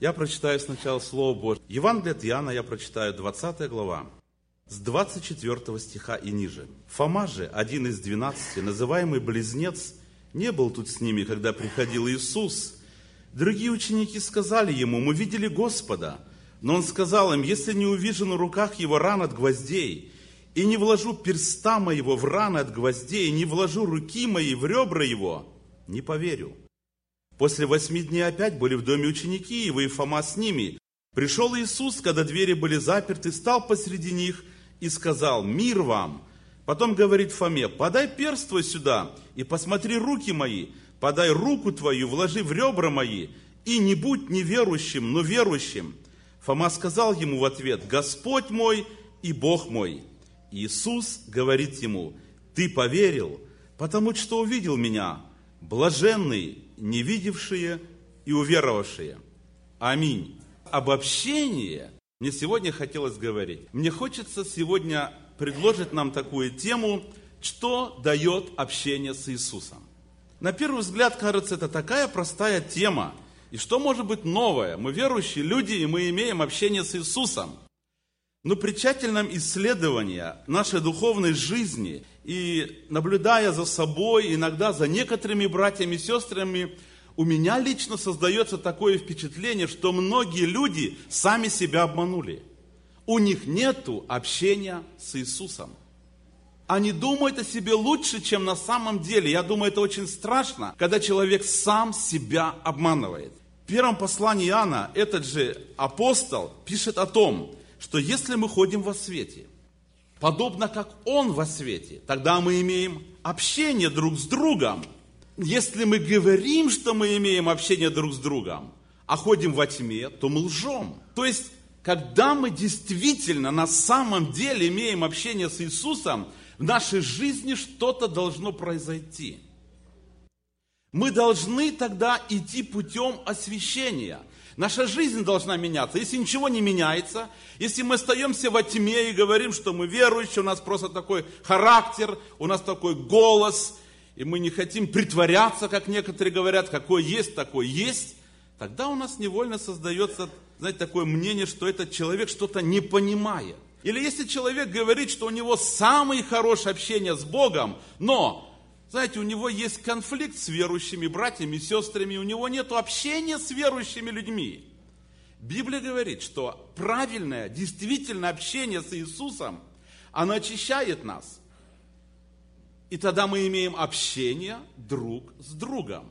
Я прочитаю сначала Слово Божье. Евангелие от Иоанна я прочитаю 20 глава, с 24 стиха и ниже. Фома же, один из двенадцати, называемый Близнец, не был тут с ними, когда приходил Иисус. Другие ученики сказали ему, мы видели Господа. Но он сказал им, если не увижу на руках его ран от гвоздей, и не вложу перста моего в раны от гвоздей, и не вложу руки мои в ребра его, не поверю. После восьми дней опять были в доме ученики его, и Фома с ними. Пришел Иисус, когда двери были заперты, стал посреди них и сказал, мир вам. Потом говорит Фоме, подай перст твой сюда и посмотри руки мои, подай руку твою, вложи в ребра мои, и не будь неверующим, но верующим. Фома сказал ему в ответ, Господь мой и Бог мой. Иисус говорит ему, ты поверил, потому что увидел меня, блаженный, не видевшие и уверовавшие. Аминь. Обобщение мне сегодня хотелось говорить. Мне хочется сегодня предложить нам такую тему, что дает общение с Иисусом. На первый взгляд, кажется, это такая простая тема. И что может быть новое? Мы верующие люди, и мы имеем общение с Иисусом. Но при тщательном исследовании нашей духовной жизни и наблюдая за собой, иногда за некоторыми братьями и сестрами, у меня лично создается такое впечатление, что многие люди сами себя обманули. У них нет общения с Иисусом. Они думают о себе лучше, чем на самом деле. Я думаю, это очень страшно, когда человек сам себя обманывает. В первом послании Иоанна этот же апостол пишет о том, что если мы ходим во свете, подобно как Он во свете, тогда мы имеем общение друг с другом. Если мы говорим, что мы имеем общение друг с другом, а ходим во тьме, то мы лжем. То есть, когда мы действительно на самом деле имеем общение с Иисусом, в нашей жизни что-то должно произойти. Мы должны тогда идти путем освящения – Наша жизнь должна меняться. Если ничего не меняется, если мы остаемся во тьме и говорим, что мы верующие, у нас просто такой характер, у нас такой голос, и мы не хотим притворяться, как некоторые говорят, какой есть, такой есть, тогда у нас невольно создается, знаете, такое мнение, что этот человек что-то не понимает. Или если человек говорит, что у него самое хорошее общение с Богом, но знаете, у него есть конфликт с верующими братьями сестрами, у него нет общения с верующими людьми. Библия говорит, что правильное, действительно общение с Иисусом, оно очищает нас. И тогда мы имеем общение друг с другом.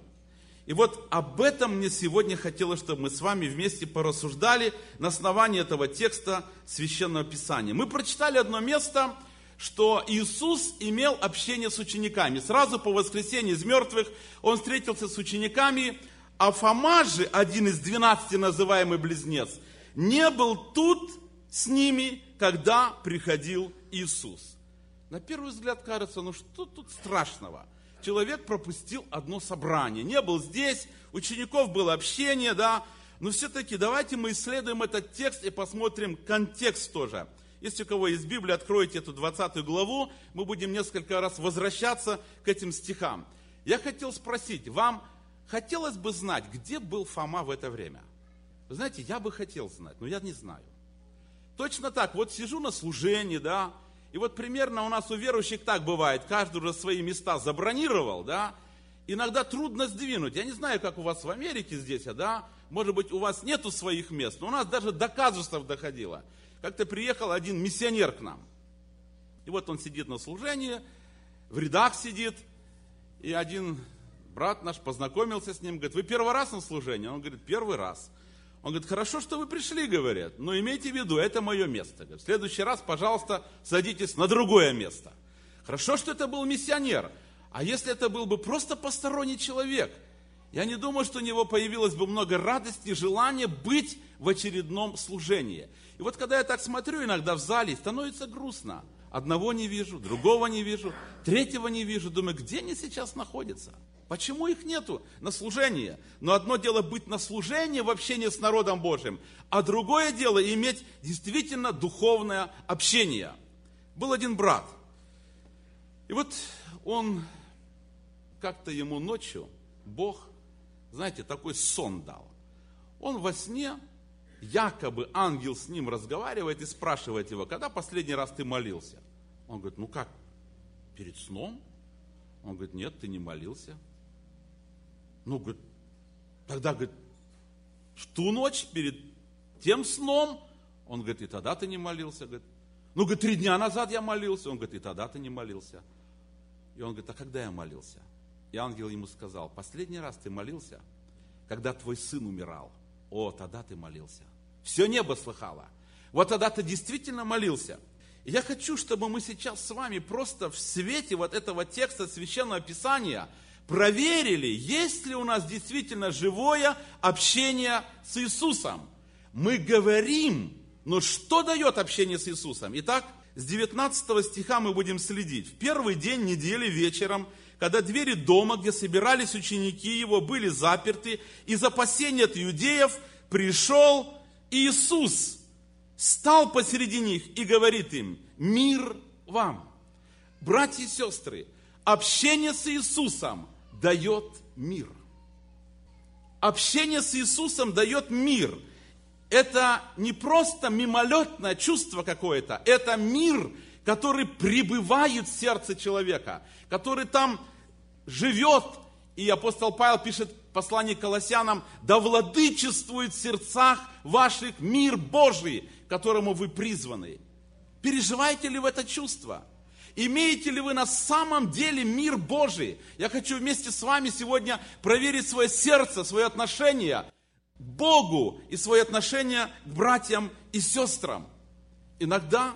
И вот об этом мне сегодня хотелось, чтобы мы с вами вместе порассуждали на основании этого текста Священного Писания. Мы прочитали одно место – что Иисус имел общение с учениками. Сразу по воскресенье из мертвых он встретился с учениками, а Фома же, один из двенадцати называемый близнец, не был тут с ними, когда приходил Иисус. На первый взгляд кажется, ну что тут страшного? Человек пропустил одно собрание, не был здесь, учеников было общение, да, но все-таки давайте мы исследуем этот текст и посмотрим контекст тоже – если у кого есть Библия, откройте эту 20 главу, мы будем несколько раз возвращаться к этим стихам. Я хотел спросить, вам хотелось бы знать, где был Фома в это время? Вы знаете, я бы хотел знать, но я не знаю. Точно так, вот сижу на служении, да, и вот примерно у нас у верующих так бывает, каждый уже свои места забронировал, да, иногда трудно сдвинуть. Я не знаю, как у вас в Америке здесь, а, да, может быть, у вас нету своих мест, но у нас даже до казусов доходило. Как-то приехал один миссионер к нам. И вот он сидит на служении, в рядах сидит, и один брат наш познакомился с ним, говорит, вы первый раз на служении? Он говорит, первый раз. Он говорит, хорошо, что вы пришли, говорят, но имейте в виду, это мое место. Говорит, в следующий раз, пожалуйста, садитесь на другое место. Хорошо, что это был миссионер. А если это был бы просто посторонний человек, я не думаю, что у него появилось бы много радости и желания быть в очередном служении. И вот когда я так смотрю иногда в зале, становится грустно. Одного не вижу, другого не вижу, третьего не вижу. Думаю, где они сейчас находятся? Почему их нету на служении? Но одно дело быть на служении в общении с народом Божьим, а другое дело иметь действительно духовное общение. Был один брат, и вот он как-то ему ночью, Бог, знаете, такой сон дал. Он во сне, якобы ангел с ним разговаривает и спрашивает его, когда последний раз ты молился? Он говорит, ну как, перед сном? Он говорит, нет, ты не молился. Ну, говорит, тогда, говорит, в ту ночь перед тем сном, он говорит, и тогда ты не молился. Говорит, ну, говорит, три дня назад я молился. Он говорит, и тогда ты не молился. И он говорит, а когда я молился? И ангел ему сказал, последний раз ты молился, когда твой сын умирал. О, тогда ты молился. Все небо слыхало. Вот тогда ты действительно молился. Я хочу, чтобы мы сейчас с вами просто в свете вот этого текста Священного Писания проверили, есть ли у нас действительно живое общение с Иисусом. Мы говорим, но что дает общение с Иисусом? Итак, с 19 стиха мы будем следить. В первый день недели вечером, когда двери дома, где собирались ученики его, были заперты, из опасения от иудеев пришел Иисус, стал посреди них и говорит им, мир вам. Братья и сестры, общение с Иисусом дает мир. Общение с Иисусом дает мир – это не просто мимолетное чувство какое-то, это мир, который пребывает в сердце человека, который там живет. И апостол Павел пишет к Колоссянам, да владычествует в сердцах ваших мир Божий, которому вы призваны. Переживаете ли вы это чувство? Имеете ли вы на самом деле мир Божий? Я хочу вместе с вами сегодня проверить свое сердце, свое отношение – Богу и свои отношения к братьям и сестрам. Иногда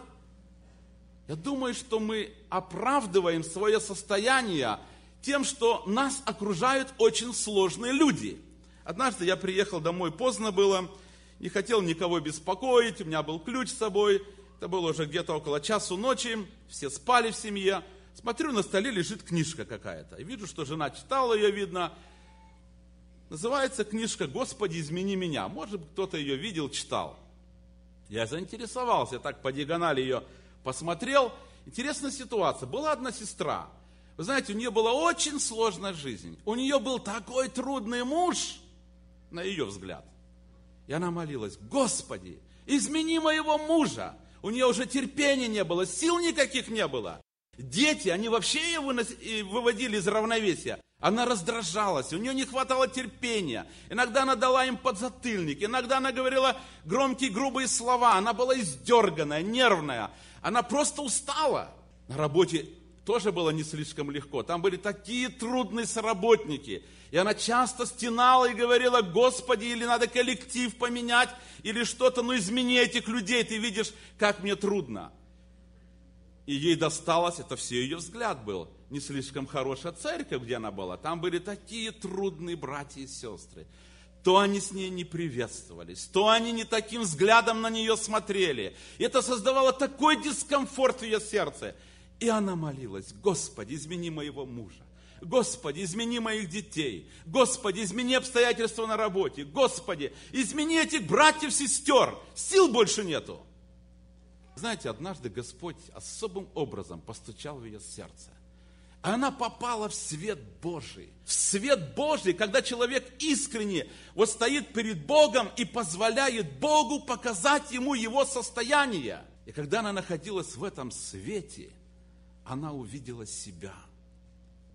я думаю, что мы оправдываем свое состояние тем, что нас окружают очень сложные люди. Однажды я приехал домой, поздно было, не хотел никого беспокоить, у меня был ключ с собой, это было уже где-то около часу ночи, все спали в семье. Смотрю, на столе лежит книжка какая-то. И вижу, что жена читала ее, видно, Называется книжка «Господи, измени меня». Может, кто-то ее видел, читал. Я заинтересовался, я так по диагонали ее посмотрел. Интересная ситуация. Была одна сестра. Вы знаете, у нее была очень сложная жизнь. У нее был такой трудный муж, на ее взгляд. И она молилась, Господи, измени моего мужа. У нее уже терпения не было, сил никаких не было. Дети, они вообще ее выводили из равновесия. Она раздражалась, у нее не хватало терпения. Иногда она дала им подзатыльник, иногда она говорила громкие грубые слова. Она была издерганная, нервная. Она просто устала. На работе тоже было не слишком легко. Там были такие трудные соработники. И она часто стенала и говорила, Господи, или надо коллектив поменять, или что-то, ну измени этих людей, ты видишь, как мне трудно. И ей досталось, это все ее взгляд был, не слишком хорошая церковь, где она была. Там были такие трудные братья и сестры. То они с ней не приветствовались, то они не таким взглядом на нее смотрели. Это создавало такой дискомфорт в ее сердце. И она молилась, Господи, измени моего мужа. Господи, измени моих детей. Господи, измени обстоятельства на работе. Господи, измени этих братьев, сестер. Сил больше нету. Знаете, однажды Господь особым образом постучал в ее сердце. Она попала в свет Божий. В свет Божий, когда человек искренне вот стоит перед Богом и позволяет Богу показать ему его состояние. И когда она находилась в этом свете, она увидела себя.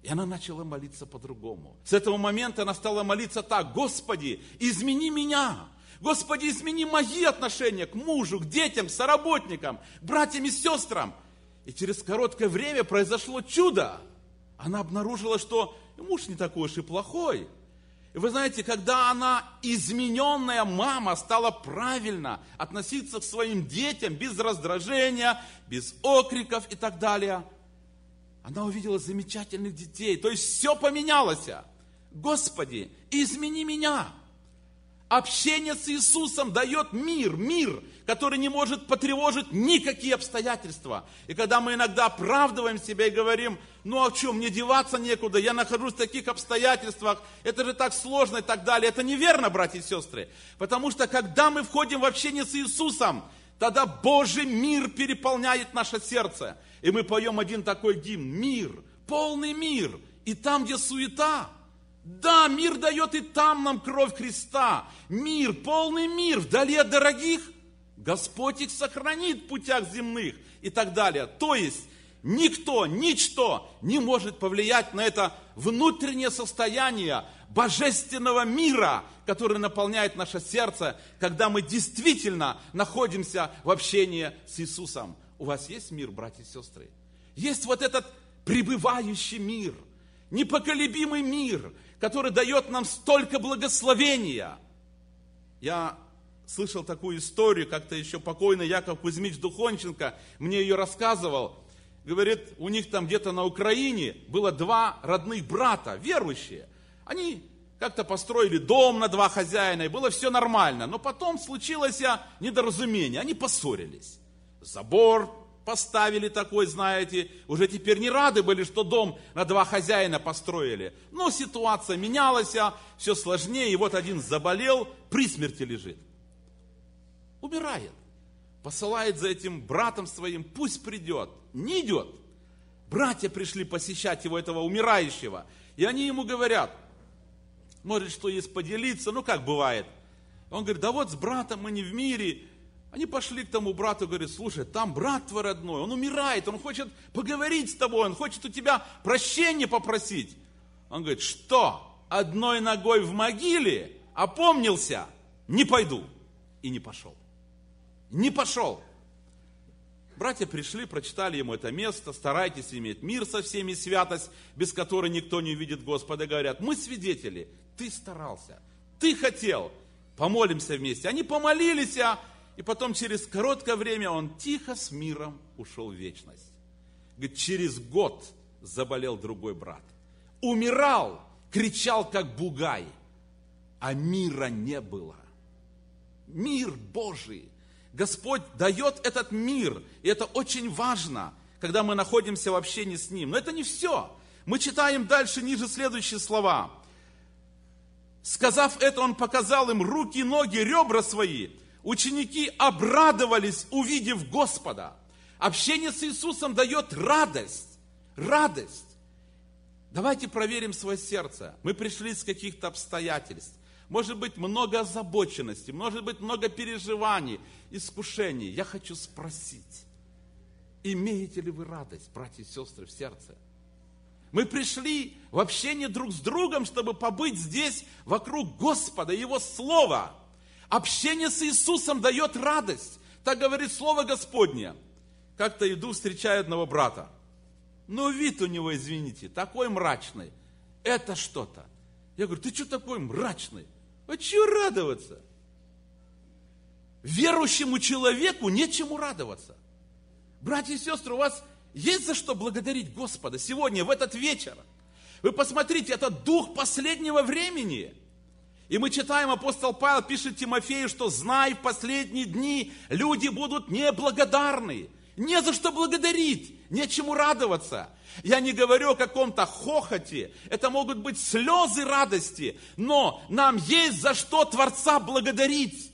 И она начала молиться по-другому. С этого момента она стала молиться так, Господи, измени меня. Господи, измени мои отношения к мужу, к детям, к соработникам, братьям и сестрам. И через короткое время произошло чудо она обнаружила, что муж не такой уж и плохой. И вы знаете, когда она, измененная мама, стала правильно относиться к своим детям, без раздражения, без окриков и так далее, она увидела замечательных детей. То есть все поменялось. Господи, измени меня. Общение с Иисусом дает мир, мир, который не может потревожить никакие обстоятельства. И когда мы иногда оправдываем себя и говорим, ну а чем, мне деваться некуда, я нахожусь в таких обстоятельствах, это же так сложно и так далее. Это неверно, братья и сестры. Потому что когда мы входим в общение с Иисусом, тогда Божий мир переполняет наше сердце. И мы поем один такой гимн, мир, полный мир. И там, где суета, Да, мир дает и там нам кровь Христа. Мир, полный мир, вдали от дорогих. Господь их сохранит в путях земных и так далее. То есть, никто, ничто не может повлиять на это внутреннее состояние божественного мира, который наполняет наше сердце, когда мы действительно находимся в общении с Иисусом. У вас есть мир, братья и сестры? Есть вот этот пребывающий мир, непоколебимый мир, который дает нам столько благословения. Я слышал такую историю, как-то еще покойный Яков Кузьмич Духонченко мне ее рассказывал. Говорит, у них там где-то на Украине было два родных брата, верующие. Они как-то построили дом на два хозяина, и было все нормально. Но потом случилось недоразумение, они поссорились. Забор поставили такой, знаете, уже теперь не рады были, что дом на два хозяина построили. Но ситуация менялась, все сложнее, и вот один заболел, при смерти лежит. Умирает. Посылает за этим братом своим, пусть придет. Не идет. Братья пришли посещать его, этого умирающего. И они ему говорят, может, что есть поделиться, ну как бывает. Он говорит, да вот с братом мы не в мире, они пошли к тому брату и говорят, слушай, там брат твой родной, он умирает, он хочет поговорить с тобой, он хочет у тебя прощения попросить. Он говорит, что, одной ногой в могиле, опомнился, не пойду. И не пошел. Не пошел. Братья пришли, прочитали ему это место, старайтесь иметь мир со всеми, святость, без которой никто не увидит Господа. Говорят, мы свидетели, ты старался, ты хотел, помолимся вместе. Они помолились, а и потом через короткое время он тихо с миром ушел в вечность. Говорит, через год заболел другой брат. Умирал, кричал как бугай, а мира не было. Мир Божий. Господь дает этот мир, и это очень важно, когда мы находимся в общении с Ним. Но это не все. Мы читаем дальше, ниже следующие слова. Сказав это, он показал им руки, ноги, ребра свои – Ученики обрадовались, увидев Господа. Общение с Иисусом дает радость. Радость. Давайте проверим свое сердце. Мы пришли с каких-то обстоятельств. Может быть, много озабоченности, может быть, много переживаний, искушений. Я хочу спросить, имеете ли вы радость, братья и сестры, в сердце? Мы пришли в общение друг с другом, чтобы побыть здесь, вокруг Господа, Его Слова – Общение с Иисусом дает радость. Так говорит Слово Господне. Как-то иду, встречаю одного брата. Ну, вид у него, извините, такой мрачный. Это что-то. Я говорю, ты что такой мрачный? А чего радоваться? Верующему человеку нечему радоваться. Братья и сестры, у вас есть за что благодарить Господа сегодня, в этот вечер. Вы посмотрите, это дух последнего времени – и мы читаем, апостол Павел пишет Тимофею, что знай, в последние дни люди будут неблагодарны. Не за что благодарить, нечему радоваться. Я не говорю о каком-то хохоте, это могут быть слезы радости, но нам есть за что Творца благодарить.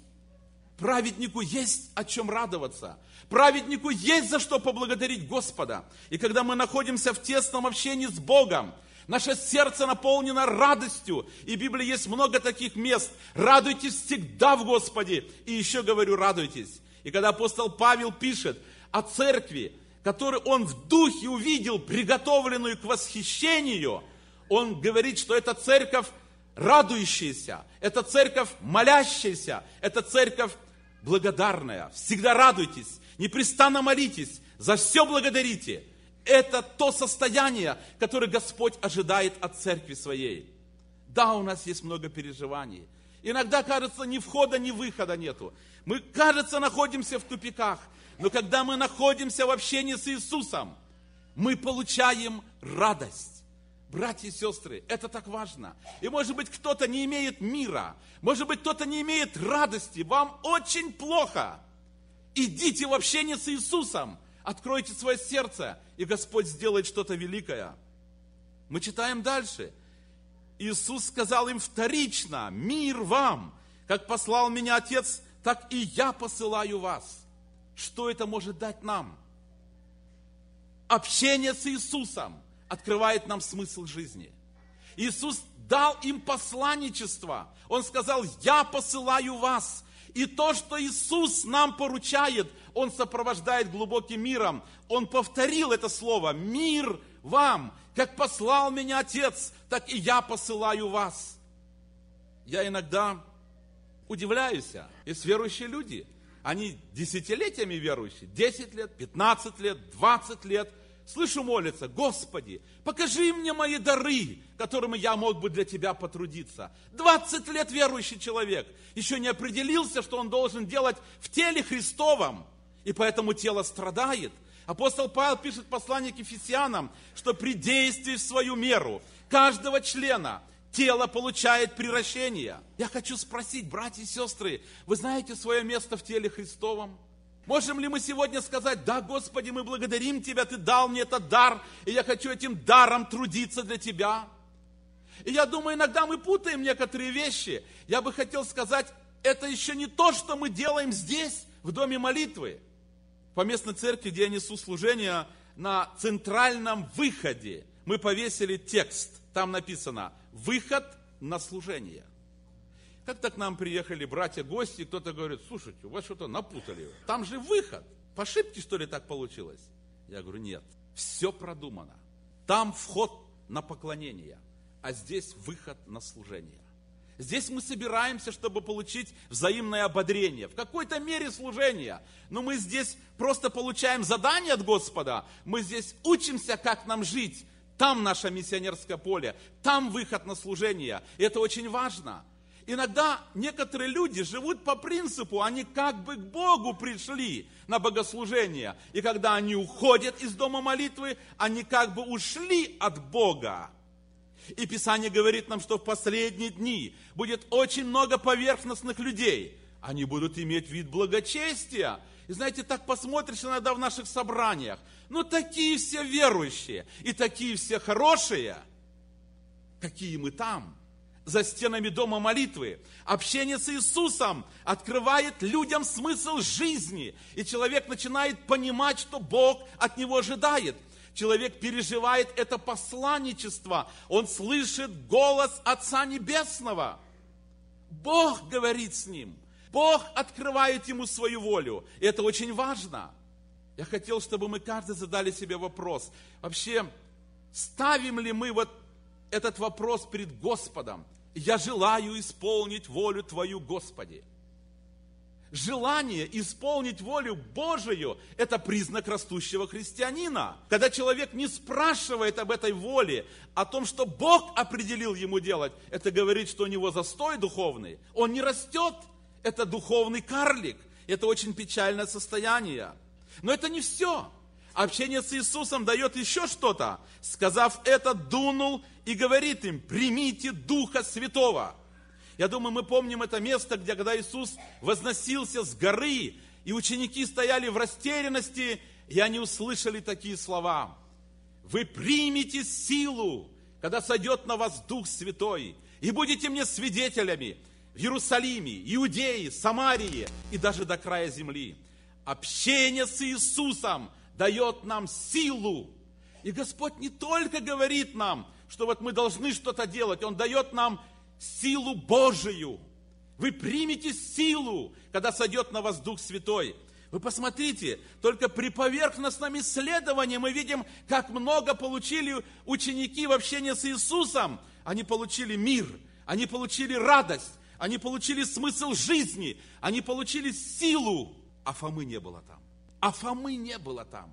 Праведнику есть о чем радоваться. Праведнику есть за что поблагодарить Господа. И когда мы находимся в тесном общении с Богом, Наше сердце наполнено радостью. И в Библии есть много таких мест. Радуйтесь всегда в Господе. И еще говорю, радуйтесь. И когда апостол Павел пишет о церкви, которую он в духе увидел, приготовленную к восхищению, он говорит, что это церковь радующаяся, это церковь молящаяся, это церковь благодарная. Всегда радуйтесь, непрестанно молитесь, за все благодарите – это то состояние, которое Господь ожидает от церкви своей. Да, у нас есть много переживаний. Иногда, кажется, ни входа, ни выхода нету. Мы, кажется, находимся в тупиках. Но когда мы находимся в общении с Иисусом, мы получаем радость. Братья и сестры, это так важно. И может быть кто-то не имеет мира, может быть кто-то не имеет радости, вам очень плохо. Идите в общение с Иисусом, Откройте свое сердце, и Господь сделает что-то великое. Мы читаем дальше. Иисус сказал им вторично, мир вам, как послал меня Отец, так и я посылаю вас. Что это может дать нам? Общение с Иисусом открывает нам смысл жизни. Иисус дал им посланничество. Он сказал, я посылаю вас. И то, что Иисус нам поручает, Он сопровождает глубоким миром. Он повторил это слово, мир вам, как послал меня Отец, так и я посылаю вас. Я иногда удивляюсь, есть верующие люди, они десятилетиями верующие, 10 лет, 15 лет, 20 лет – слышу молиться, Господи, покажи мне мои дары, которыми я мог бы для Тебя потрудиться. 20 лет верующий человек. Еще не определился, что он должен делать в теле Христовом, и поэтому тело страдает. Апостол Павел пишет послание к Ефесянам, что при действии в свою меру каждого члена тело получает приращение. Я хочу спросить, братья и сестры, вы знаете свое место в теле Христовом? Можем ли мы сегодня сказать, да, Господи, мы благодарим Тебя, Ты дал мне этот дар, и я хочу этим даром трудиться для Тебя? И я думаю, иногда мы путаем некоторые вещи. Я бы хотел сказать, это еще не то, что мы делаем здесь, в доме молитвы. По местной церкви, где я несу служение, на центральном выходе мы повесили текст. Там написано «Выход на служение». Как-то к нам приехали братья-гости, кто-то говорит, слушайте, у вас что-то напутали. Там же выход. По ошибке, что ли, так получилось? Я говорю, нет, все продумано. Там вход на поклонение, а здесь выход на служение. Здесь мы собираемся, чтобы получить взаимное ободрение, в какой-то мере служение. Но мы здесь просто получаем задание от Господа, мы здесь учимся, как нам жить. Там наше миссионерское поле, там выход на служение. И это очень важно. Иногда некоторые люди живут по принципу, они как бы к Богу пришли на богослужение. И когда они уходят из дома молитвы, они как бы ушли от Бога. И Писание говорит нам, что в последние дни будет очень много поверхностных людей. Они будут иметь вид благочестия. И знаете, так посмотришь иногда в наших собраниях. Ну, такие все верующие и такие все хорошие. Какие мы там – за стенами дома молитвы. Общение с Иисусом открывает людям смысл жизни. И человек начинает понимать, что Бог от него ожидает. Человек переживает это посланничество. Он слышит голос Отца Небесного. Бог говорит с ним. Бог открывает ему свою волю. И это очень важно. Я хотел, чтобы мы каждый задали себе вопрос. Вообще, ставим ли мы вот этот вопрос перед Господом. Я желаю исполнить волю Твою, Господи. Желание исполнить волю Божию – это признак растущего христианина. Когда человек не спрашивает об этой воле, о том, что Бог определил ему делать, это говорит, что у него застой духовный. Он не растет. Это духовный карлик. Это очень печальное состояние. Но это не все. Общение с Иисусом дает еще что-то. Сказав это, дунул и говорит им, примите Духа Святого. Я думаю, мы помним это место, где когда Иисус возносился с горы, и ученики стояли в растерянности, и они услышали такие слова. Вы примете силу, когда сойдет на вас Дух Святой, и будете мне свидетелями в Иерусалиме, Иудее, Самарии и даже до края земли. Общение с Иисусом дает нам силу. И Господь не только говорит нам, что вот мы должны что-то делать. Он дает нам силу Божию. Вы примете силу, когда сойдет на вас Дух Святой. Вы посмотрите, только при поверхностном исследовании мы видим, как много получили ученики в общении с Иисусом. Они получили мир, они получили радость, они получили смысл жизни, они получили силу, а Фомы не было там. А Фомы не было там.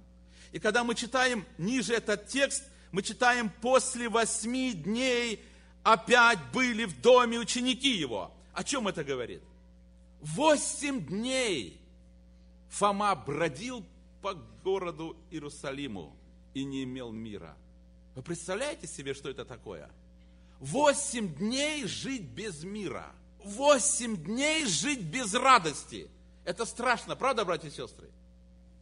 И когда мы читаем ниже этот текст – мы читаем, после восьми дней опять были в доме ученики его. О чем это говорит? Восемь дней Фома бродил по городу Иерусалиму и не имел мира. Вы представляете себе, что это такое? Восемь дней жить без мира. Восемь дней жить без радости. Это страшно, правда, братья и сестры?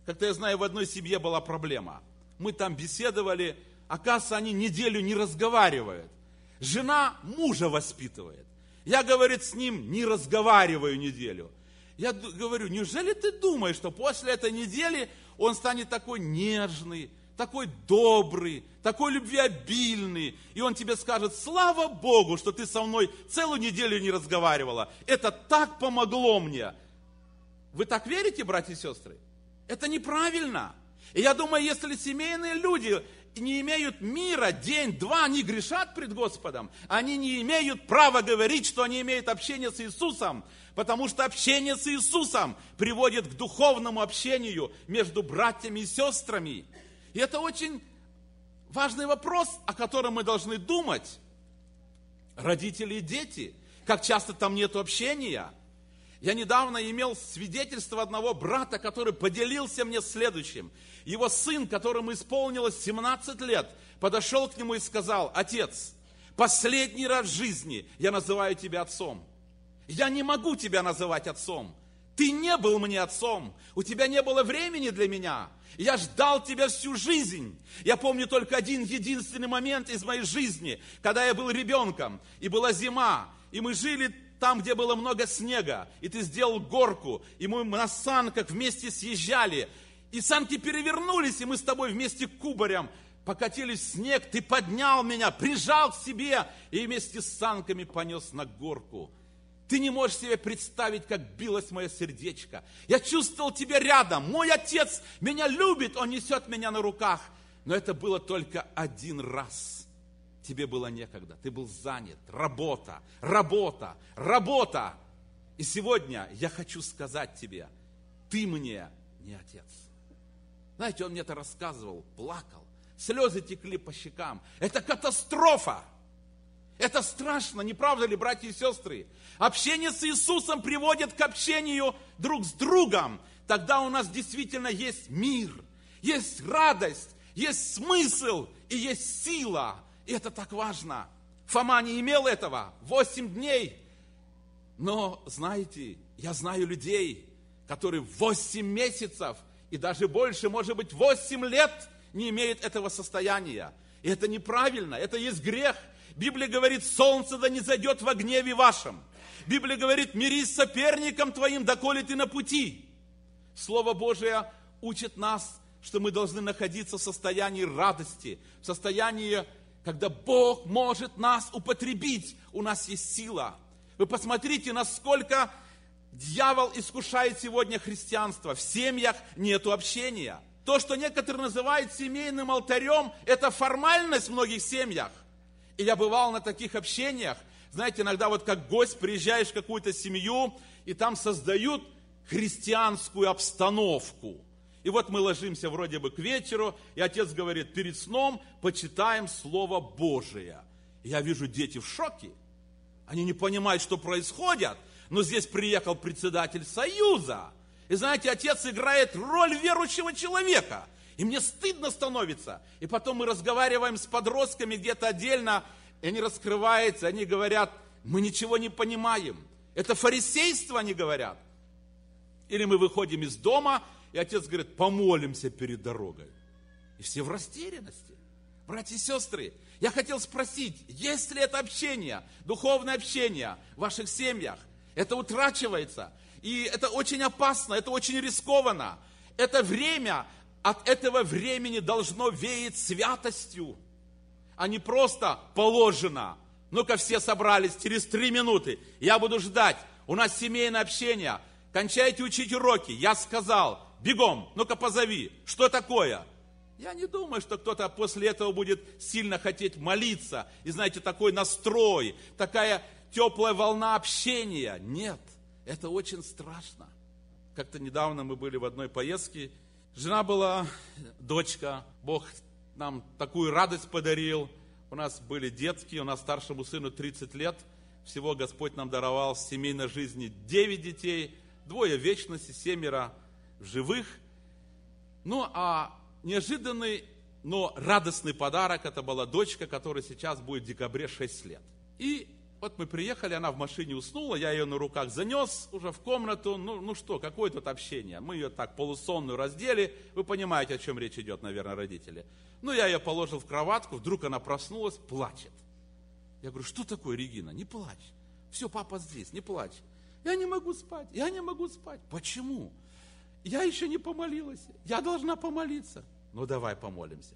Как-то я знаю, в одной семье была проблема. Мы там беседовали, Оказывается, они неделю не разговаривают. Жена мужа воспитывает. Я, говорит, с ним не разговариваю неделю. Я говорю, неужели ты думаешь, что после этой недели он станет такой нежный, такой добрый, такой любвеобильный, и он тебе скажет, слава Богу, что ты со мной целую неделю не разговаривала. Это так помогло мне. Вы так верите, братья и сестры? Это неправильно. И я думаю, если семейные люди не имеют мира день-два, они грешат пред Господом. Они не имеют права говорить, что они имеют общение с Иисусом, потому что общение с Иисусом приводит к духовному общению между братьями и сестрами. И это очень важный вопрос, о котором мы должны думать. Родители и дети, как часто там нет общения. Я недавно имел свидетельство одного брата, который поделился мне следующим. Его сын, которому исполнилось 17 лет, подошел к нему и сказал, отец, последний раз в жизни я называю тебя отцом. Я не могу тебя называть отцом. Ты не был мне отцом. У тебя не было времени для меня. Я ждал тебя всю жизнь. Я помню только один единственный момент из моей жизни, когда я был ребенком, и была зима, и мы жили там, где было много снега, и ты сделал горку, и мы на санках вместе съезжали, и санки перевернулись, и мы с тобой вместе кубарем покатились в снег, ты поднял меня, прижал к себе, и вместе с санками понес на горку. Ты не можешь себе представить, как билось мое сердечко. Я чувствовал тебя рядом. Мой отец меня любит, он несет меня на руках. Но это было только один раз. Тебе было некогда, ты был занят. Работа, работа, работа. И сегодня я хочу сказать тебе, ты мне не отец. Знаете, он мне это рассказывал, плакал. Слезы текли по щекам. Это катастрофа. Это страшно, не правда ли, братья и сестры? Общение с Иисусом приводит к общению друг с другом. Тогда у нас действительно есть мир, есть радость, есть смысл и есть сила. И это так важно. Фома не имел этого. Восемь дней. Но, знаете, я знаю людей, которые восемь месяцев и даже больше, может быть, восемь лет не имеют этого состояния. И это неправильно, это есть грех – Библия говорит, солнце да не зайдет во гневе вашем. Библия говорит, мирись с соперником твоим, доколе ты на пути. Слово Божие учит нас, что мы должны находиться в состоянии радости, в состоянии, когда Бог может нас употребить, у нас есть сила. Вы посмотрите, насколько дьявол искушает сегодня христианство. В семьях нету общения. То, что некоторые называют семейным алтарем, это формальность в многих семьях. И я бывал на таких общениях, знаете, иногда вот как гость приезжаешь в какую-то семью, и там создают христианскую обстановку. И вот мы ложимся вроде бы к вечеру, и отец говорит, перед сном почитаем Слово Божие. Я вижу, дети в шоке. Они не понимают, что происходит. Но здесь приехал председатель Союза. И знаете, отец играет роль верующего человека – и мне стыдно становится. И потом мы разговариваем с подростками где-то отдельно, и они раскрываются, они говорят, мы ничего не понимаем. Это фарисейство, они говорят. Или мы выходим из дома, и отец говорит, помолимся перед дорогой. И все в растерянности. Братья и сестры, я хотел спросить, есть ли это общение, духовное общение в ваших семьях? Это утрачивается. И это очень опасно, это очень рискованно. Это время, от этого времени должно веять святостью, а не просто положено. Ну-ка все собрались через три минуты, я буду ждать, у нас семейное общение, кончайте учить уроки, я сказал, бегом, ну-ка позови, что такое? Я не думаю, что кто-то после этого будет сильно хотеть молиться. И знаете, такой настрой, такая теплая волна общения. Нет, это очень страшно. Как-то недавно мы были в одной поездке, Жена была, дочка, Бог нам такую радость подарил. У нас были детки, у нас старшему сыну 30 лет. Всего Господь нам даровал в семейной жизни 9 детей, двое вечности, семеро в живых. Ну, а неожиданный, но радостный подарок, это была дочка, которая сейчас будет в декабре 6 лет. И вот мы приехали, она в машине уснула, я ее на руках занес уже в комнату. Ну, ну что, какое тут общение? Мы ее так полусонную раздели. Вы понимаете, о чем речь идет, наверное, родители. Ну, я ее положил в кроватку, вдруг она проснулась, плачет. Я говорю, что такое, Регина? Не плачь. Все, папа здесь, не плачь. Я не могу спать, я не могу спать. Почему? Я еще не помолилась, я должна помолиться. Ну, давай помолимся.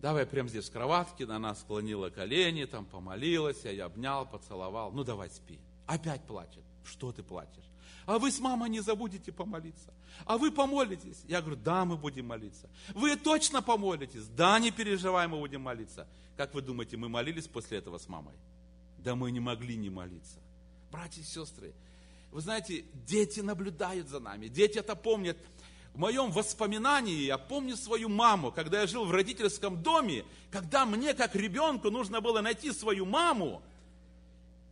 Давай прямо здесь в кроватке, она склонила колени, там помолилась, я ее обнял, поцеловал. Ну, давай спи. Опять плачет. Что ты плачешь? А вы с мамой не забудете помолиться. А вы помолитесь. Я говорю, да, мы будем молиться. Вы точно помолитесь? Да, не переживай, мы будем молиться. Как вы думаете, мы молились после этого с мамой? Да мы не могли не молиться. Братья и сестры, вы знаете, дети наблюдают за нами, дети это помнят. В моем воспоминании я помню свою маму, когда я жил в родительском доме, когда мне, как ребенку, нужно было найти свою маму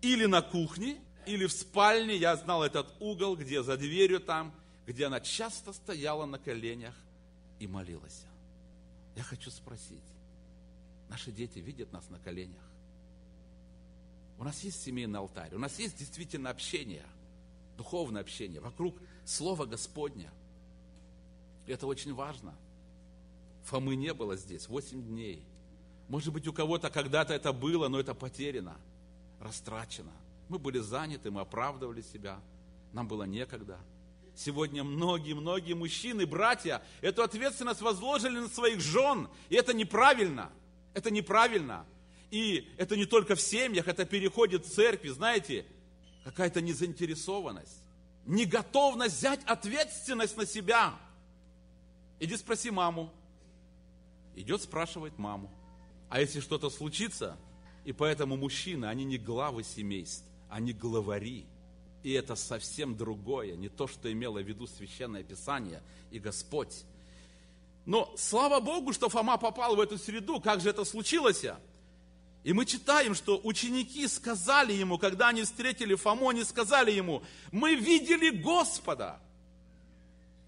или на кухне, или в спальне, я знал этот угол, где за дверью там, где она часто стояла на коленях и молилась. Я хочу спросить, наши дети видят нас на коленях? У нас есть семейный алтарь, у нас есть действительно общение, духовное общение вокруг Слова Господня. И это очень важно. Фомы не было здесь 8 дней. Может быть, у кого-то когда-то это было, но это потеряно, растрачено. Мы были заняты, мы оправдывали себя, нам было некогда. Сегодня многие-многие мужчины, братья, эту ответственность возложили на своих жен, и это неправильно. Это неправильно. И это не только в семьях, это переходит в церкви, знаете, какая-то незаинтересованность, неготовность взять ответственность на себя. Иди спроси маму. Идет спрашивать маму. А если что-то случится, и поэтому мужчины, они не главы семейств, они главари. И это совсем другое, не то, что имело в виду Священное Писание и Господь. Но слава Богу, что Фома попал в эту среду. Как же это случилось? И мы читаем, что ученики сказали ему, когда они встретили Фому, они сказали ему, мы видели Господа.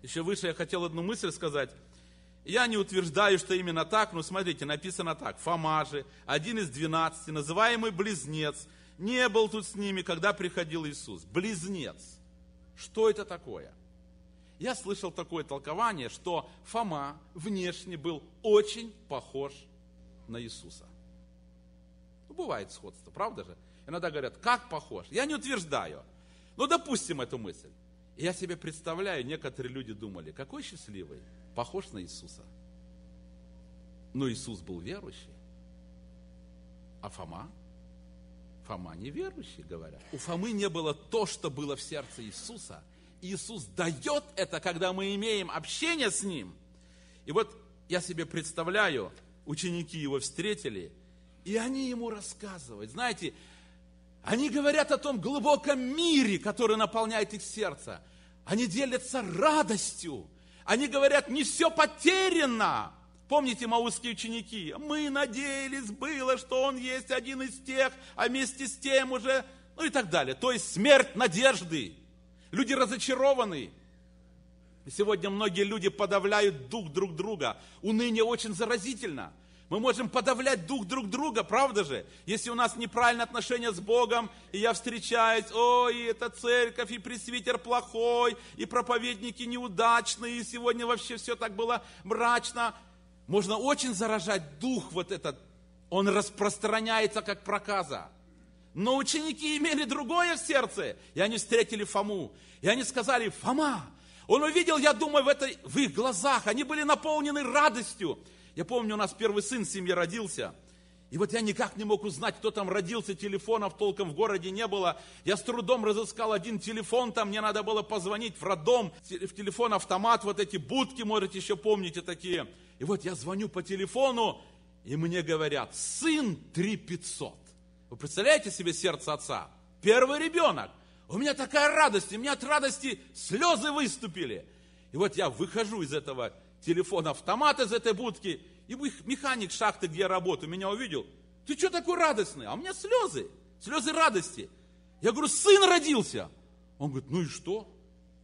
Еще выше я хотел одну мысль сказать. Я не утверждаю, что именно так, но смотрите, написано так. Фома же, один из двенадцати, называемый близнец, не был тут с ними, когда приходил Иисус. Близнец. Что это такое? Я слышал такое толкование, что Фома внешне был очень похож на Иисуса. Бывает сходство, правда же? Иногда говорят, как похож? Я не утверждаю. Но допустим эту мысль. Я себе представляю, некоторые люди думали, какой счастливый, похож на Иисуса. Но Иисус был верующий. А Фома? Фома неверующий, говорят. У Фомы не было то, что было в сердце Иисуса. Иисус дает это, когда мы имеем общение с Ним. И вот я себе представляю, ученики его встретили – и они ему рассказывают. Знаете, они говорят о том глубоком мире, который наполняет их сердце. Они делятся радостью. Они говорят, не все потеряно. Помните, маузские ученики? Мы надеялись было, что он есть один из тех, а вместе с тем уже, ну и так далее. То есть смерть надежды. Люди разочарованы. Сегодня многие люди подавляют дух друг друга. Уныние очень заразительно. Мы можем подавлять дух друг друга, правда же? Если у нас неправильное отношение с Богом, и я встречаюсь, ой, это церковь, и пресвитер плохой, и проповедники неудачные, и сегодня вообще все так было мрачно. Можно очень заражать дух вот этот, он распространяется как проказа. Но ученики имели другое в сердце, и они встретили Фому. И они сказали, Фома, он увидел, я думаю, в, этой, в их глазах, они были наполнены радостью. Я помню, у нас первый сын в семье родился. И вот я никак не мог узнать, кто там родился, телефонов толком в городе не было. Я с трудом разыскал один телефон, там мне надо было позвонить в роддом, в телефон-автомат, вот эти будки, можете еще помните такие. И вот я звоню по телефону, и мне говорят, сын 3500. Вы представляете себе сердце отца? Первый ребенок. У меня такая радость, у меня от радости слезы выступили. И вот я выхожу из этого телефон-автомат из этой будки, и механик шахты, где я работаю, меня увидел. Ты что такой радостный? А у меня слезы, слезы радости. Я говорю, сын родился. Он говорит, ну и что?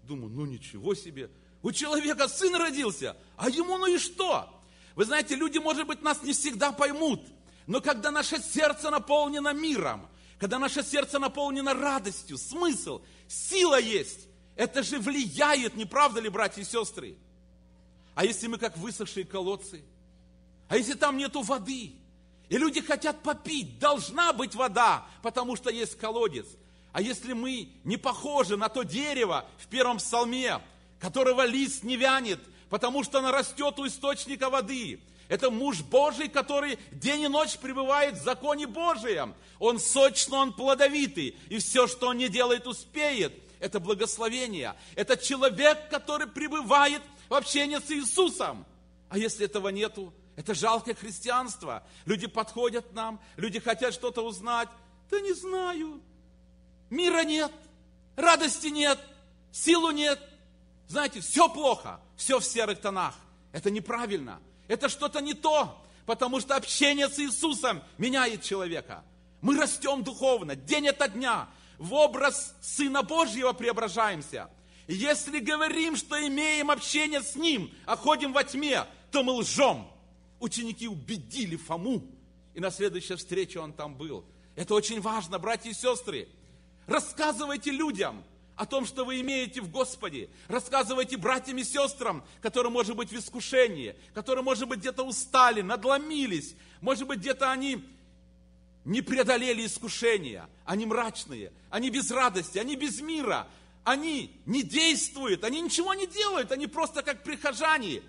Думаю, ну ничего себе. У человека сын родился, а ему ну и что? Вы знаете, люди, может быть, нас не всегда поймут, но когда наше сердце наполнено миром, когда наше сердце наполнено радостью, смысл, сила есть, это же влияет, не правда ли, братья и сестры? А если мы как высохшие колодцы? А если там нету воды? И люди хотят попить, должна быть вода, потому что есть колодец. А если мы не похожи на то дерево в первом псалме, которого лист не вянет, потому что она растет у источника воды. Это муж Божий, который день и ночь пребывает в законе Божием. Он сочно, он плодовитый, и все, что он не делает, успеет. Это благословение. Это человек, который пребывает в общении с Иисусом. А если этого нету, это жалкое христианство. Люди подходят к нам, люди хотят что-то узнать. Да не знаю. Мира нет, радости нет, силу нет. Знаете, все плохо, все в серых тонах. Это неправильно. Это что-то не то, потому что общение с Иисусом меняет человека. Мы растем духовно, день ото дня, в образ Сына Божьего преображаемся. Если говорим, что имеем общение с Ним, а ходим во тьме, то мы лжем. Ученики убедили Фому, и на следующей встрече он там был. Это очень важно, братья и сестры. Рассказывайте людям, о том, что вы имеете в Господе. Рассказывайте братьям и сестрам, которые, может быть, в искушении, которые, может быть, где-то устали, надломились, может быть, где-то они не преодолели искушения, они мрачные, они без радости, они без мира, они не действуют, они ничего не делают, они просто как прихожане.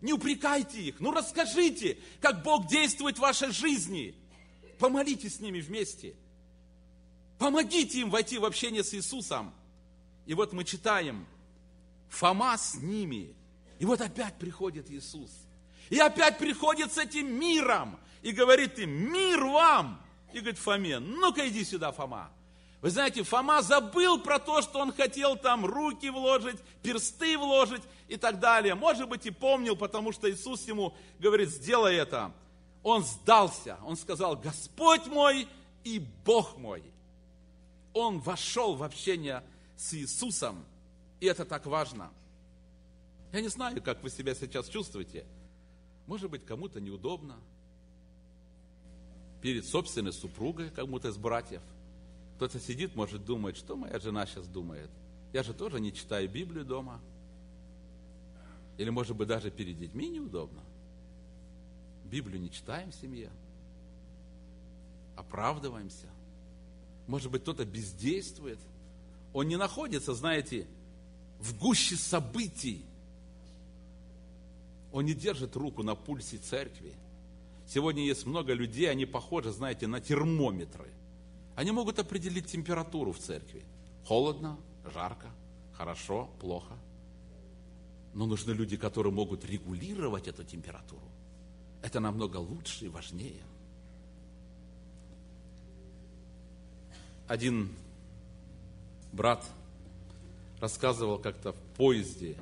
Не упрекайте их, ну расскажите, как Бог действует в вашей жизни. Помолитесь с ними вместе. Помогите им войти в общение с Иисусом. И вот мы читаем, Фома с ними. И вот опять приходит Иисус. И опять приходит с этим миром. И говорит им, мир вам. И говорит Фоме, ну-ка иди сюда, Фома. Вы знаете, Фома забыл про то, что он хотел там руки вложить, персты вложить и так далее. Может быть, и помнил, потому что Иисус ему говорит, сделай это. Он сдался. Он сказал, Господь мой и Бог мой. Он вошел в общение с Иисусом, и это так важно. Я не знаю, как вы себя сейчас чувствуете. Может быть, кому-то неудобно. Перед собственной супругой, кому-то из братьев. Кто-то сидит, может, думает, что моя жена сейчас думает. Я же тоже не читаю Библию дома. Или, может быть, даже перед детьми неудобно. Библию не читаем в семье. Оправдываемся. Может быть, кто-то бездействует – он не находится, знаете, в гуще событий. Он не держит руку на пульсе церкви. Сегодня есть много людей, они похожи, знаете, на термометры. Они могут определить температуру в церкви. Холодно, жарко, хорошо, плохо. Но нужны люди, которые могут регулировать эту температуру. Это намного лучше и важнее. Один брат рассказывал как-то в поезде,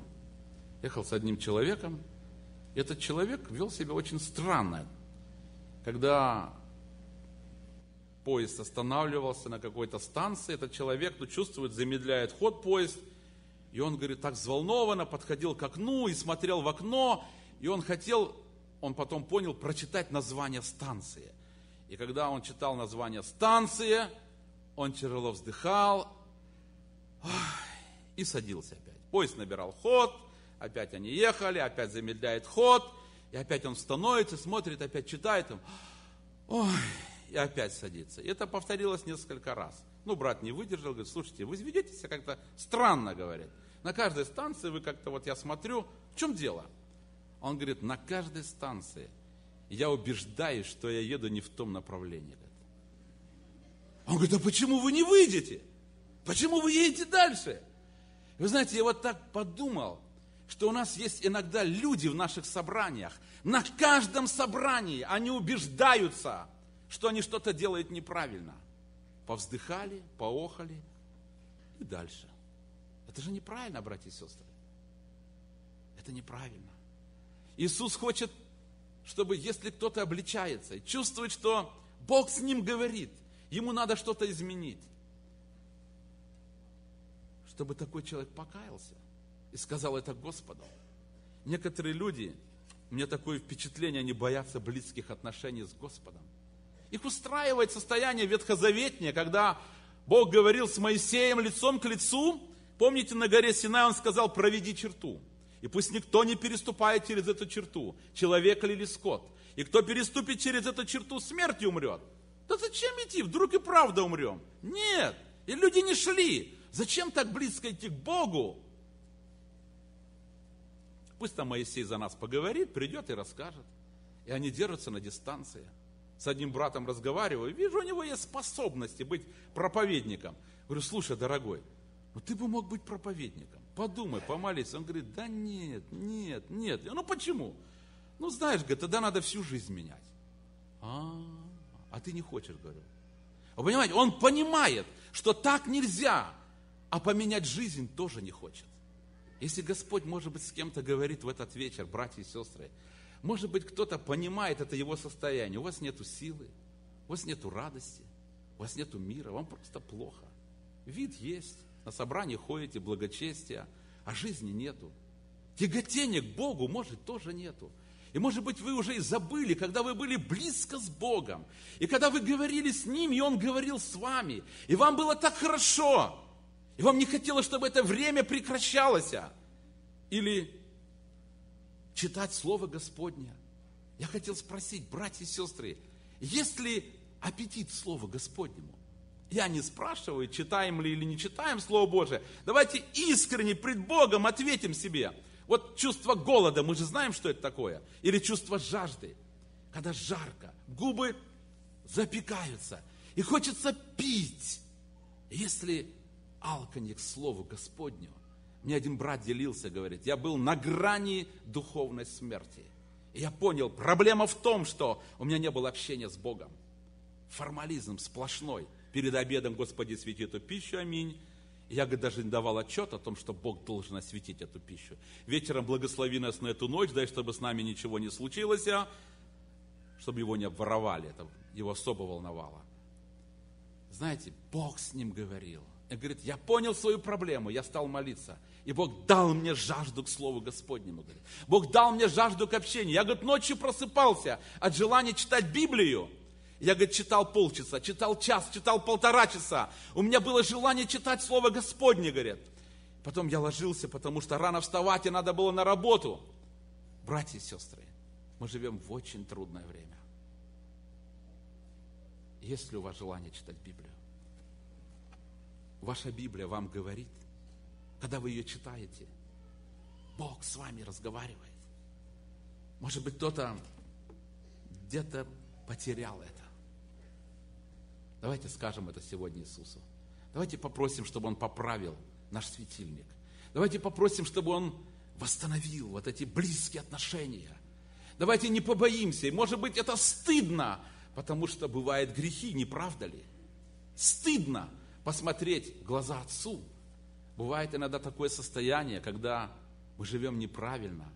ехал с одним человеком, этот человек вел себя очень странно. Когда поезд останавливался на какой-то станции, этот человек, ну, чувствует, замедляет ход поезд, и он, говорит, так взволнованно подходил к окну и смотрел в окно, и он хотел, он потом понял, прочитать название станции. И когда он читал название станции, он тяжело вздыхал, и садился опять. Поезд набирал ход, опять они ехали, опять замедляет ход, и опять он становится, смотрит, опять читает, им, ой, и опять садится. Это повторилось несколько раз. Ну, брат не выдержал, говорит, слушайте, вы ведете себя как-то странно, говорит. На каждой станции вы как-то, вот я смотрю, в чем дело? Он говорит, на каждой станции я убеждаюсь, что я еду не в том направлении. Он говорит, а почему вы не выйдете? Почему вы едете дальше? Вы знаете, я вот так подумал, что у нас есть иногда люди в наших собраниях. На каждом собрании они убеждаются, что они что-то делают неправильно. Повздыхали, поохали и дальше. Это же неправильно, братья и сестры. Это неправильно. Иисус хочет, чтобы если кто-то обличается и чувствует, что Бог с ним говорит, ему надо что-то изменить, чтобы такой человек покаялся и сказал это Господу. Некоторые люди, меня такое впечатление, они боятся близких отношений с Господом. Их устраивает состояние ветхозаветнее, когда Бог говорил с Моисеем лицом к лицу. Помните, на горе Синай он сказал, проведи черту. И пусть никто не переступает через эту черту, человек или скот. И кто переступит через эту черту, смертью умрет. Да зачем идти? Вдруг и правда умрем? Нет. И люди не шли. Зачем так близко идти к Богу? Пусть там Моисей за нас поговорит, придет и расскажет. И они держатся на дистанции. С одним братом разговариваю, вижу, у него есть способности быть проповедником. Говорю, слушай, дорогой, ну ты бы мог быть проповедником. Подумай, помолись. Он говорит, да нет, нет, нет. Ну почему? Ну знаешь, говорит, тогда надо всю жизнь менять. А, а ты не хочешь, говорю. Вы понимаете, он понимает, что так нельзя, а поменять жизнь тоже не хочет. Если Господь, может быть, с кем-то говорит в этот вечер, братья и сестры, может быть, кто-то понимает это его состояние, у вас нет силы, у вас нет радости, у вас нет мира, вам просто плохо. Вид есть, на собрании ходите, благочестия, а жизни нету. Тяготения к Богу, может, тоже нету. И может быть, вы уже и забыли, когда вы были близко с Богом, и когда вы говорили с Ним, и Он говорил с вами, и вам было так хорошо, и вам не хотелось, чтобы это время прекращалось. Или читать Слово Господне. Я хотел спросить, братья и сестры, есть ли аппетит Слова Господнему? Я не спрашиваю, читаем ли или не читаем Слово Божие. Давайте искренне пред Богом ответим себе. Вот чувство голода, мы же знаем, что это такое. Или чувство жажды, когда жарко, губы запекаются, и хочется пить. Если алканье к Слову Господню. Мне один брат делился, говорит, я был на грани духовной смерти. И я понял, проблема в том, что у меня не было общения с Богом. Формализм сплошной. Перед обедом, Господи, свети эту пищу, аминь. Я даже не давал отчет о том, что Бог должен осветить эту пищу. Вечером благослови нас на эту ночь, дай, чтобы с нами ничего не случилось, а чтобы его не обворовали. Это его особо волновало. Знаете, Бог с ним говорил – и говорит, я понял свою проблему, я стал молиться. И Бог дал мне жажду к Слову Господнему. Говорит. Бог дал мне жажду к общению. Я, говорит, ночью просыпался от желания читать Библию. Я, говорит, читал полчаса, читал час, читал полтора часа. У меня было желание читать Слово Господне, говорит. Потом я ложился, потому что рано вставать, и надо было на работу. Братья и сестры, мы живем в очень трудное время. Есть ли у вас желание читать Библию? Ваша Библия вам говорит, когда вы ее читаете, Бог с вами разговаривает. Может быть, кто-то где-то потерял это. Давайте скажем это сегодня Иисусу. Давайте попросим, чтобы Он поправил наш светильник. Давайте попросим, чтобы Он восстановил вот эти близкие отношения. Давайте не побоимся. И может быть, это стыдно, потому что бывают грехи, не правда ли? Стыдно, посмотреть глаза Отцу. Бывает иногда такое состояние, когда мы живем неправильно,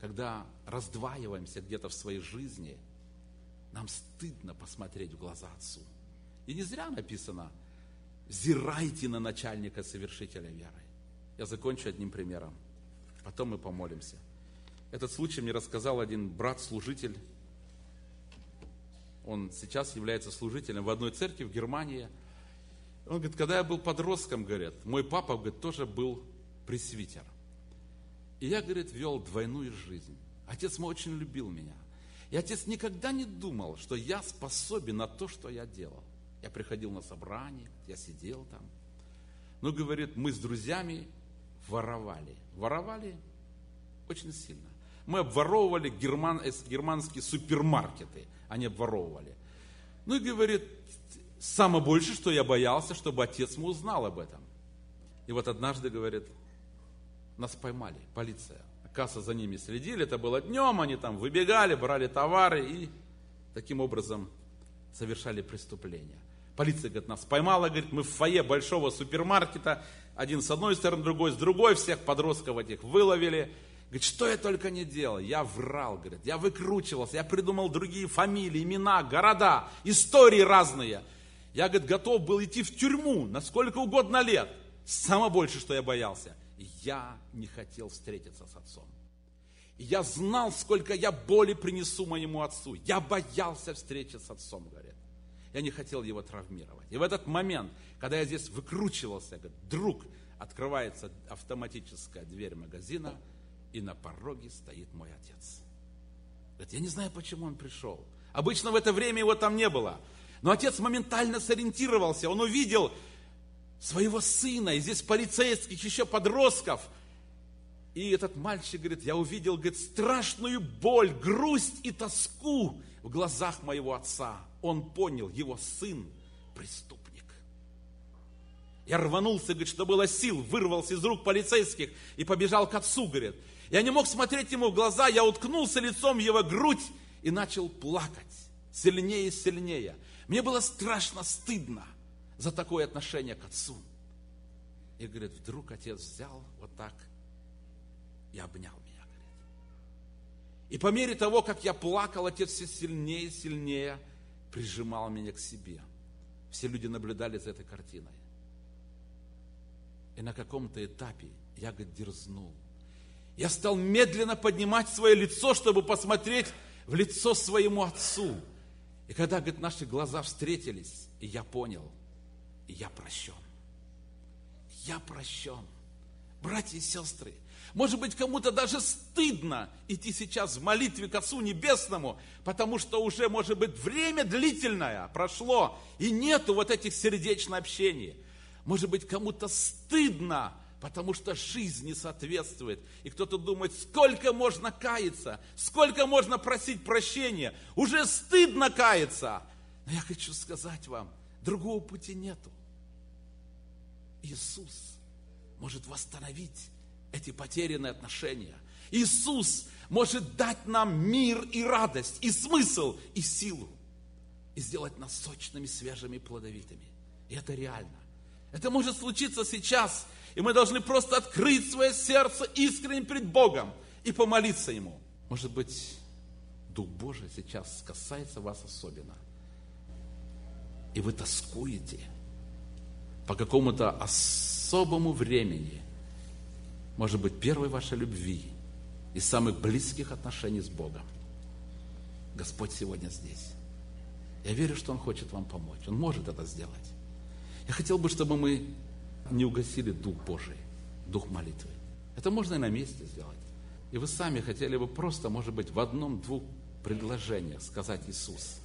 когда раздваиваемся где-то в своей жизни, нам стыдно посмотреть в глаза Отцу. И не зря написано, зирайте на начальника совершителя веры. Я закончу одним примером, потом мы помолимся. Этот случай мне рассказал один брат-служитель он сейчас является служителем в одной церкви в Германии. Он говорит, когда я был подростком, говорит, мой папа, говорит, тоже был пресвитер. И я, говорит, вел двойную жизнь. Отец мой очень любил меня. И отец никогда не думал, что я способен на то, что я делал. Я приходил на собрание, я сидел там. Ну, говорит, мы с друзьями воровали. Воровали очень сильно. Мы обворовывали герман, э, германские супермаркеты – они обворовывали. Ну и говорит, самое больше, что я боялся, чтобы отец мой узнал об этом. И вот однажды, говорит, нас поймали, полиция. Касса за ними следили, это было днем, они там выбегали, брали товары и таким образом совершали преступление. Полиция, говорит, нас поймала, говорит, мы в фойе большого супермаркета, один с одной стороны, другой с другой, всех подростков этих выловили, Говорит, что я только не делал. Я врал, говорит, я выкручивался, я придумал другие фамилии, имена, города, истории разные. Я, говорит, готов был идти в тюрьму на сколько угодно лет. Самое большее, что я боялся. Я не хотел встретиться с отцом. Я знал, сколько я боли принесу моему отцу. Я боялся встречи с отцом, говорит. Я не хотел его травмировать. И в этот момент, когда я здесь выкручивался, говорит, вдруг открывается автоматическая дверь магазина, и на пороге стоит мой отец. Говорит, я не знаю, почему он пришел. Обычно в это время его там не было. Но отец моментально сориентировался, он увидел своего сына, и здесь полицейских, еще подростков. И этот мальчик говорит, я увидел, говорит, страшную боль, грусть и тоску в глазах моего отца. Он понял, его сын преступник. Я рванулся, говорит, что было сил, вырвался из рук полицейских и побежал к отцу, говорит. Я не мог смотреть ему в глаза, я уткнулся лицом в его грудь и начал плакать сильнее и сильнее. Мне было страшно стыдно за такое отношение к отцу. И, говорит, вдруг отец взял вот так и обнял меня, говорит. И по мере того, как я плакал, отец все сильнее и сильнее прижимал меня к себе. Все люди наблюдали за этой картиной. И на каком-то этапе я, говорит, дерзнул. Я стал медленно поднимать свое лицо, чтобы посмотреть в лицо своему отцу. И когда, говорит, наши глаза встретились, и я понял, и я прощен. Я прощен. Братья и сестры, может быть, кому-то даже стыдно идти сейчас в молитве к Отцу Небесному, потому что уже, может быть, время длительное прошло, и нету вот этих сердечных общений. Может быть, кому-то стыдно, потому что жизнь не соответствует. И кто-то думает, сколько можно каяться, сколько можно просить прощения, уже стыдно каяться. Но я хочу сказать вам, другого пути нету. Иисус может восстановить эти потерянные отношения. Иисус может дать нам мир и радость, и смысл, и силу. И сделать нас сочными, свежими, плодовитыми. И это реально. Это может случиться сейчас. И мы должны просто открыть свое сердце искренне перед Богом и помолиться Ему. Может быть, Дух Божий сейчас касается вас особенно. И вы тоскуете по какому-то особому времени – может быть, первой вашей любви и самых близких отношений с Богом. Господь сегодня здесь. Я верю, что Он хочет вам помочь. Он может это сделать. Я хотел бы, чтобы мы не угасили Дух Божий, Дух молитвы. Это можно и на месте сделать. И вы сами хотели бы просто, может быть, в одном-двух предложениях сказать Иисус,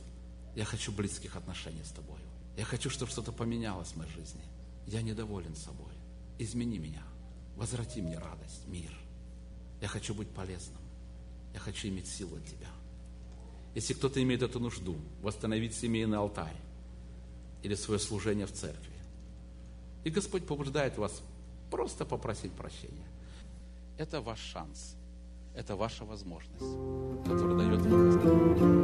я хочу близких отношений с Тобой. Я хочу, чтобы что-то поменялось в моей жизни. Я недоволен собой. Измени меня. Возврати мне радость, мир. Я хочу быть полезным. Я хочу иметь силу от Тебя. Если кто-то имеет эту нужду, восстановить семейный алтарь или свое служение в церкви. И Господь побуждает вас просто попросить прощения. Это ваш шанс. Это ваша возможность, которая дает вам